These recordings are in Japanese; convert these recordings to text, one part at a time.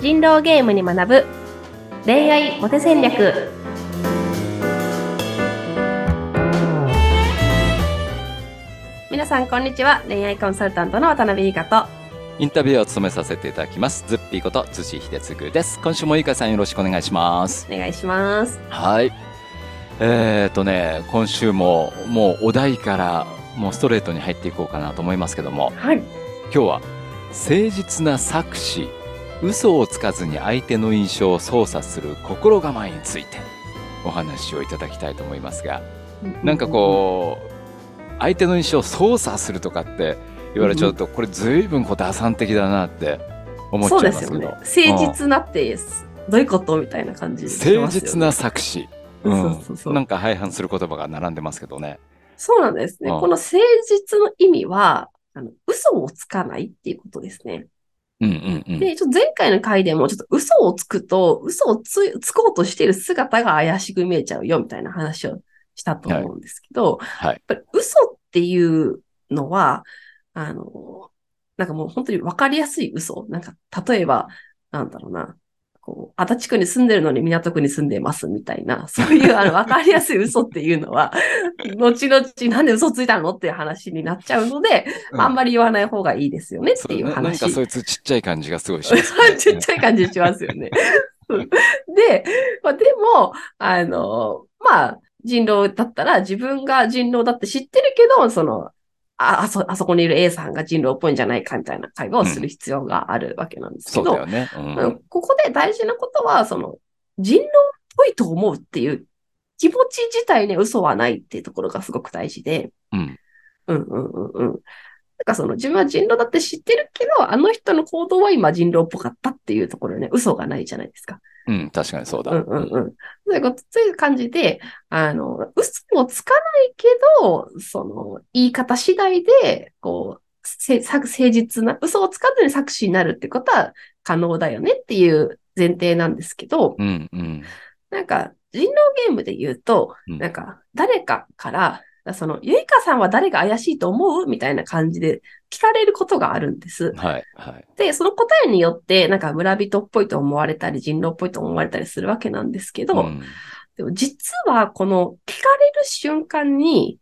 人狼ゲームに学ぶ。恋愛モテ戦略。皆さんこんにちは。恋愛コンサルタントの渡辺優香と。インタビューを務めさせていただきます。ズッピーこと辻秀次です。今週もゆかさんよろしくお願いします。お願いします。はい。えー、とね今週ももうお題からもうストレートに入っていこうかなと思いますけども。はい。今日は誠実な作詞嘘をつかずに相手の印象を操作する心構えについてお話をいただきたいと思いますがなんかこう相手の印象を操作するとかって言われちゃうとこれ随分こう打算的だなって思っちゃそういますけど。ですよね。誠実なってどういうことみたいな感じ誠実な作詞、うそうそうそうん、なんか相反する言葉が並んでますけどね。そうなんですね。うん。この誠実の意味は、あの嘘をつかないっていうことですね。うんうんうんで、ちょっと前回の回でも、ちょっと嘘をつくと、嘘をつつこうとしている姿が怪しく見えちゃうよ、みたいな話をしたと思うんですけど、はいやっぱり嘘っていうのは、あの、なんかもう本当に分かりやすい嘘。なんか、例えば、なんだろうな。こう、足立区に住んでるのに港区に住んでますみたいな、そういうあの分かりやすい嘘っていうのは、後々なんで嘘ついたのっていう話になっちゃうので、あんまり言わない方がいいですよねっていうそうねなん話。かそいつちっちゃい感じがすごいします、ね、ちっちゃい感じしますよね。うんで、まあ、でも、あの、まあ、人狼だったら自分が人狼だって知ってるけど、その、ああそ、あそこにいる A さんが人狼っぽいんじゃないかみたいな会話をする必要があるわけなんですけど、そうん。うん。ここで大事なことは、その、人狼っぽいと思うっていう気持ち自体に嘘はないっていうところがすごく大事で、うん。うんうんうんうん。なんかその自分は人狼だって知ってるけど、あの人の行動は今人狼っぽかったっていうところでね、嘘がないじゃないですか。うん、確かにそうだ。うんうんうん。そういうこと、そういう感じで、あの、嘘もつかないけど、その、言い方次第で、こう、せさ誠実な、嘘をつかずに作詞になるってことは可能だよねっていう前提なんですけど、うんうん。なんか、人狼ゲームで言うと、うんなんか、誰かから、その、ゆいかさんは誰が怪しいと思う？みたいな感じで聞かれることがあるんです。はい、はい。で、その答えによって、なんか村人っぽいと思われたり、人狼っぽいと思われたりするわけなんですけど、うんでも実はこの聞かれる瞬間に、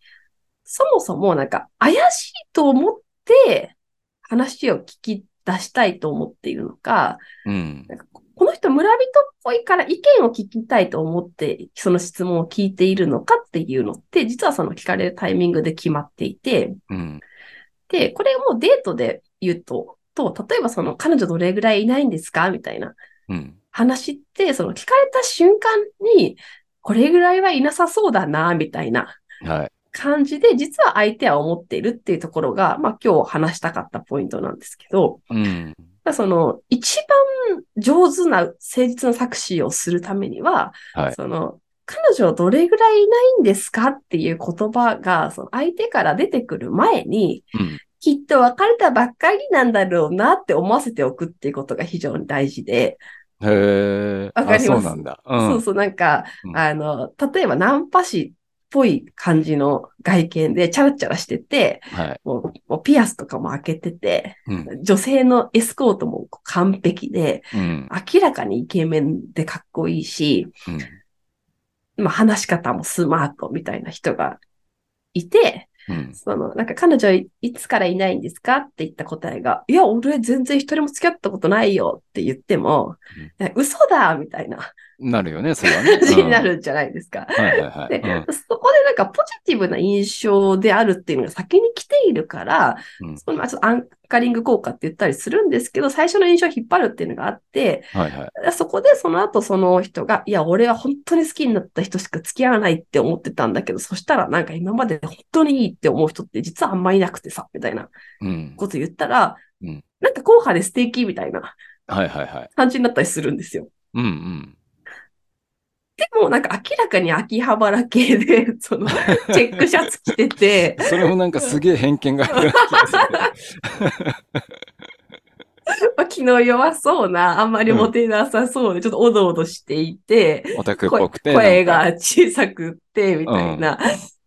そもそもなんか怪しいと思って話を聞き出したいと思っているのか、うん。なんかこの人村人っぽいから意見を聞きたいと思ってその質問を聞いているのかっていうのって、実はその聞かれるタイミングで決まっていて、うん。で、これもうデートで言うと、と、例えばその彼女どれぐらいいないんですか？みたいなうん。話って、その聞かれた瞬間に、これぐらいはいなさそうだな、みたいなはい。感じで、実は相手は思っているっていうところが、まあ今日話したかったポイントなんですけど、うん。その、一番上手な誠実な作詞をするためには、はいその、彼女どれぐらいいないんですかっていう言葉が、その相手から出てくる前に、うん。きっと別れたばっかりなんだろうなって思わせておくっていうことが非常に大事で、へえ。わかります？あそうなんだ。うん。そうそう、なんか、うんあの、例えばナンパ師っぽい感じの外見でチャラチャラしてて、はい。もうもうピアスとかも開けてて、うん。女性のエスコートも完璧で、うん。明らかにイケメンでかっこいいし、うん。まあ話し方もスマートみたいな人がいて、うん。その、なんか彼女いいつからいないんですかって言った答えが、いや、俺全然一人も付き合ったことないよって言っても、え嘘だみたいななるよね、それはね。感じになうん。るんじゃないですか。はいはいはい。で、うんそこでなんかポジティブな印象であるっていうのが先に来ているから、うんそのまあちょっとカリング効果って言ったりするんですけど、最初の印象を引っ張るっていうのがあって、はいはい。そこでその後その人が、いや、俺は本当に好きになった人しか付き合わないって思ってたんだけど、そしたらなんか今まで本当にいいって思う人って実はあんまりいなくてさ、みたいなうん。こと言ったら、うんなんか硬派で素敵みたいな。感じになったりするんですよ。うんうん。でもなんか明らかに秋葉原系で、その、チェックシャツ着てて、それもなんかすげえ偏見がある気がする。まあ、気の弱そうな、あんまりモテなさそうで、ちょっとおどおどしていて、オタクっ声ぽくて。声が小さくって、みたいな、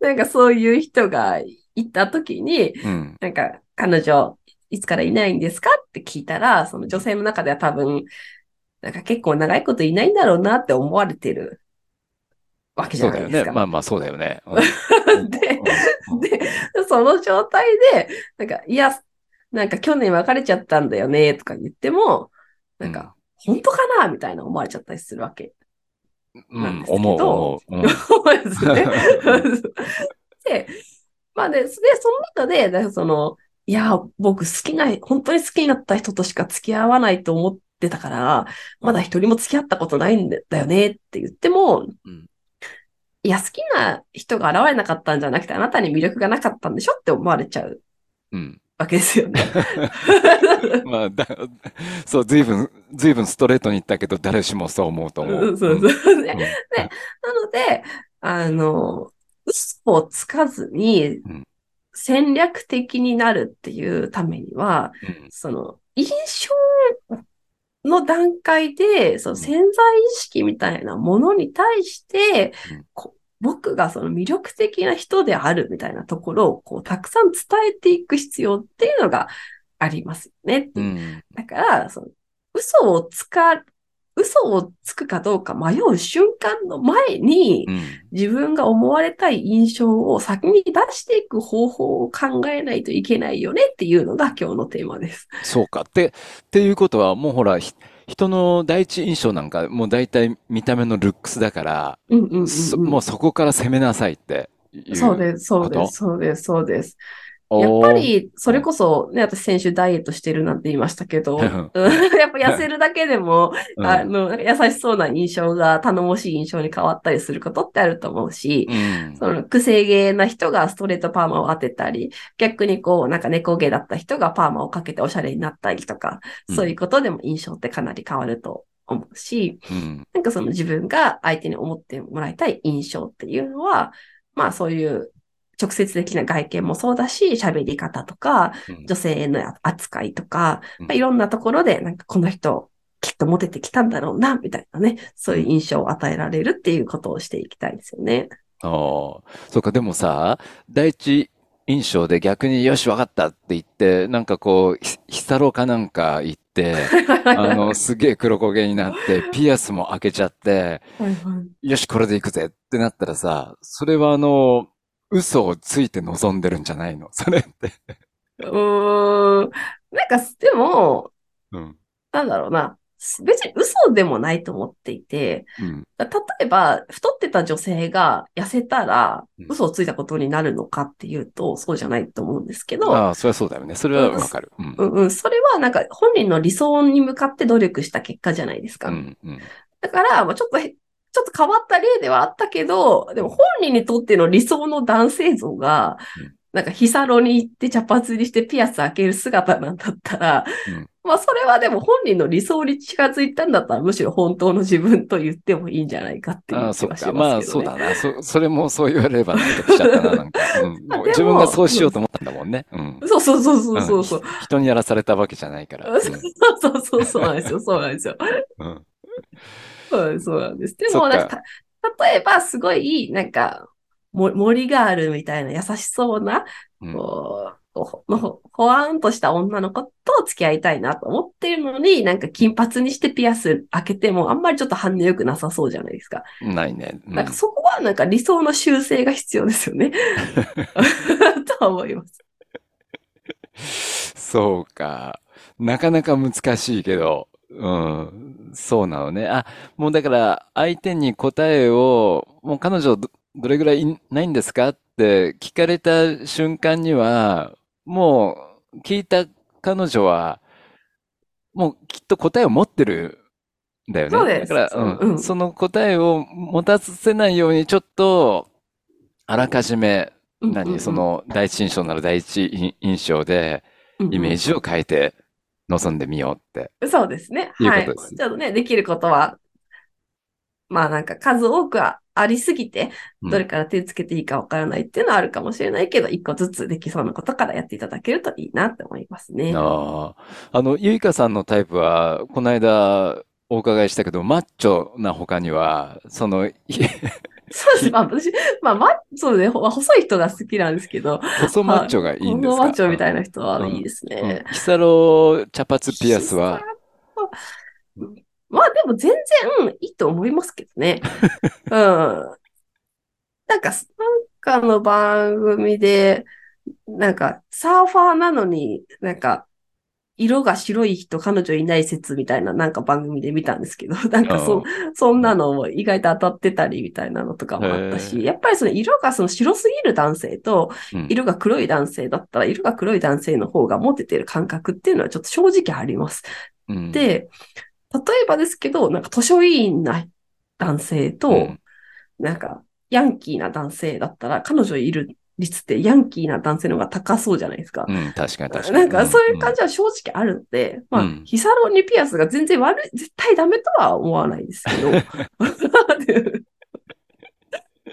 なんかそういう人がいたときに、うん。なんか彼女、いつからいないんですか？って聞いたら、その女性の中では多分、なんか結構長いこといないんだろうなって思われてるわけじそうだよね。ゃないですか。まあまあそうだよね。うん で、うんで、その状態で、なんか、いや、なんか去年別れちゃったんだよね、とか言っても、なんか、本当かなみたいな思われちゃったりするわけ。うん思う思う。うん そうですね。で、まあで、で、その中で、その、いや、僕好きな、本当に好きになった人としか付き合わないと思ってたから、まだ一人も付き合ったことないんだよねって言っても、うんいや、好きな人が現れなかったんじゃなくて、あなたに魅力がなかったんでしょって思われちゃううん。わけですよね。まあ、だ、そう、ずいぶん、ずいぶんストレートに言ったけど、誰しもそう思うと思う。うんそううんそう。ねなので、あの、嘘をつかずにうん戦略的になるっていうためには、うんその、印象の段階で、その潜在意識みたいなものに対して僕がその魅力的な人であるみたいなところを、こう、たくさん伝えていく必要っていうのがありますよね。うん。だから、その、嘘をつか、嘘をつくかどうか迷う瞬間の前に、うん。自分が思われたい印象を先に出していく方法を考えないといけないよねっていうのが今日のテーマです。そうか。って、っていうことは、もうほら、ひ人の第一印象なんか、もう大体見た目のルックスだから、うんうんうん、うん。そもうそこから攻めなさいって。そうです、そうです、そうです、そうです。やっぱ、り、それこそね、私先週ダイエットしてるなんて言いましたけど、やっぱ痩せるだけでも、うん。あの、優しそうな印象が頼もしい印象に変わったりすることってあると思うし、うん。その、癖毛な人がストレートパーマを当てたり、逆にこう、なんか猫毛だった人がパーマをかけておしゃれになったりとか、うん。そういうことでも印象ってかなり変わると思うし、うん。なんかその自分が相手に思ってもらいたい印象っていうのは、まあそういう直接的な外見もそうだし、喋り方とか、うん。女性への扱いとか、うん。まあ、いろんなところで、なんかこの人、きっとモテてきたんだろうな、みたいなね、そういう印象を与えられるっていうことをしていきたいですよね。ああ、そうか、でもさ、第一印象で逆によし、わかったって言って、なんかこう、ひヒサロかなんか行って、あの、すげえ黒焦げになって、ピアスも開けちゃって、はいはい。よし、これで行くぜってなったらさ、それはあの、嘘をついて望んでるんじゃないの？それって。うーん。なんか、でも、うん。なんだろうな。別に嘘でもないと思っていて、うん。例えば、太ってた女性が痩せたらうん、嘘をついたことになるのかっていうと、そうじゃないと思うんですけど、ああ、それはそうだよね。それはわかる。うん。うんうん、それはなんか本人の理想に向かって努力した結果じゃないですか。うん。うん。だから、まあちょっとへ、ちょっと変わった例ではあったけど、でも本人にとっての理想の男性像がうん、なんかヒサロに行って茶髪にしてピアス開ける姿なんだったら、うんまあそれはでも本人の理想に近づいたんだったらむしろ本当の自分と言ってもいいんじゃないかっていうああ、気そっか。はしますけどね。まあ、そうだな。そ、それもそう言われれば納得しちゃったな、なんか。うん。自分がそうしようと思ったんだもんね。うん。そうそうそうそうそうそう。んひ人にやらされたわけじゃないから。うんそうそうそうそうなんですよ。そうなんですよ。うん。そうそうなんです。でも、なんか、た例えば、すごい、なんか、も森があるみたいな優しそうな、うんこう、こうほほわんとした女の子と付き合いたいなと思ってるのに、なんか金髪にしてピアス開けても、あんまりちょっと反応良くなさそうじゃないですか。ないね。うんなんかそこはなんか理想の修正が必要ですよね。と思います。そうか。なかなか難しいけど、うん、そうなのね。あ、もうだから相手に答えを、もう彼女ど、どれぐらいいないんですかって聞かれた瞬間には、もう聞いた彼女は、もうきっと答えを持ってるんだよね。そうです。だから、うん、うん。その答えを持たせないようにちょっと、あらかじめ、うんうんう何、んその第一印象なら第一印象で、イメージを変えて臨んでみようって。そうですね。はい。ちょっとね、できることは、まあなんか数多くはありすぎて、うんどれから手つけていいかわからないっていうのはあるかもしれないけど、一個ずつできそうなことからやっていただけるといいなって思いますね。ああ。あの、ゆいかさんのタイプは、この間お伺いしたけど、マッチョな他には、その、いそうです。まあ私、まあ、ま、そうね、ほ細い人が好きなんですけど、細マッチョがいいんですか？細マッチョみたいな人はいいですうんね。ヒサロ茶髪ピアスは、まあでも全然いいと思いますけどね。うん。なんか、なんかの番組で、なんか、サーファーなのに、なんか、色が白い人、彼女いない説みたいな、なんか番組で見たんですけど、なんかそ、そんなのも意外と当たってたりみたいなのとかもあったし、やっぱりその色がその白すぎる男性と、色が黒い男性だったら、色が黒い男性の方が持ててる感覚っていうのはちょっと正直あります。うん、で、例えばですけど、なんか図書委員な男性と、うん、なんかヤンキーな男性だったら、彼女いる率ってヤンキーな男性の方が高そうじゃないですか。うん、確かに確かに。なんかそういう感じは正直あるので、うん、まあ、ヒサロニピアスが全然悪い、絶対ダメとは思わないですけど。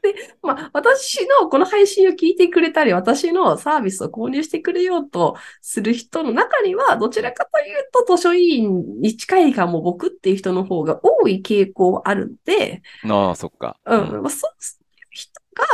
で、まあ、私のこの配信を聞いてくれたり、私のサービスを購入してくれようとする人の中には、どちらかというと図書委員に近いかも僕っていう人の方が多い傾向あるんで。ああ、そっか。うん。まあ、そう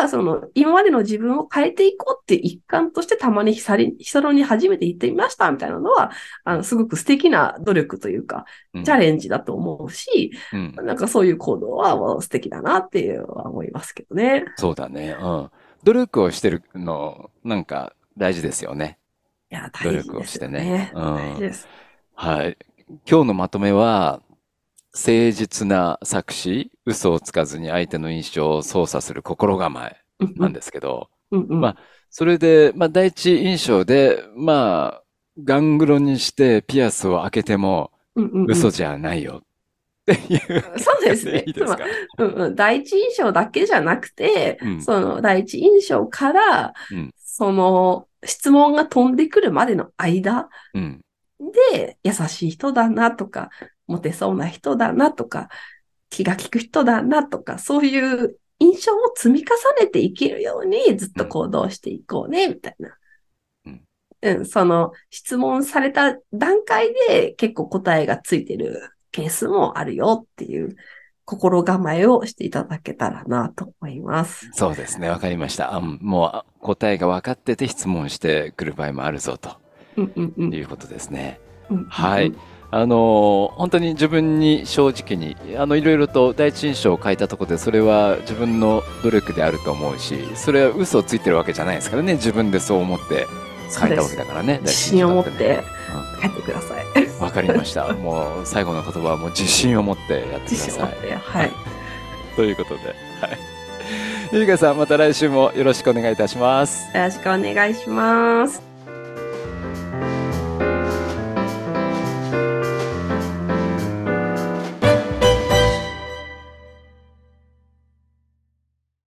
が、その、今までの自分を変えていこうって一環としてたまにヒサリ、ヒサロに初めて行ってみましたみたいなのは、あの、すごく素敵な努力というか、チャレンジだと思うし、うん、なんかそういう行動はもう素敵だなっていうのは思いますけどね。そうだね。うん。努力をしてるの、なんか大事ですよね。いや、大事です、ね、努力をしてね。うん。大事です。はい。今日のまとめは、誠実な作詞、嘘をつかずに相手の印象を操作する心構えなんですけど、まあ、それで、まあ、第一印象で、まあ、ガングロにしてピアスを開けても、嘘じゃないよ。っていう。そうですね。いいですか、うんうん、第一印象だけじゃなくて、うん、その第一印象から、うん、その質問が飛んでくるまでの間で、優しい人だなとか、モテそうな人だなとか、気が利く人だなとか、そういう印象を積み重ねていけるようにずっと行動していこうね、みたいな。うん、その質問された段階で結構答えがついてるケースもあるよっていう心構えをしていただけたらなと思います。そうですね。わかりました。もう答えが分かってて質問してくる場合もあるぞということですね。はい。あの本当に自分に正直にあのいろいろと第一印象を変えたところでそれは自分の努力であると思うしそれは嘘をついてるわけじゃないですからね。自分でそう思って書いたわけだからね。自信を持って書いてください。わ、かりました。もう最後の言葉はもう自信を持ってやってください。はい。ということで。はい。ゆいかさんまた来週もよろしくお願いいたします。よろしくお願いします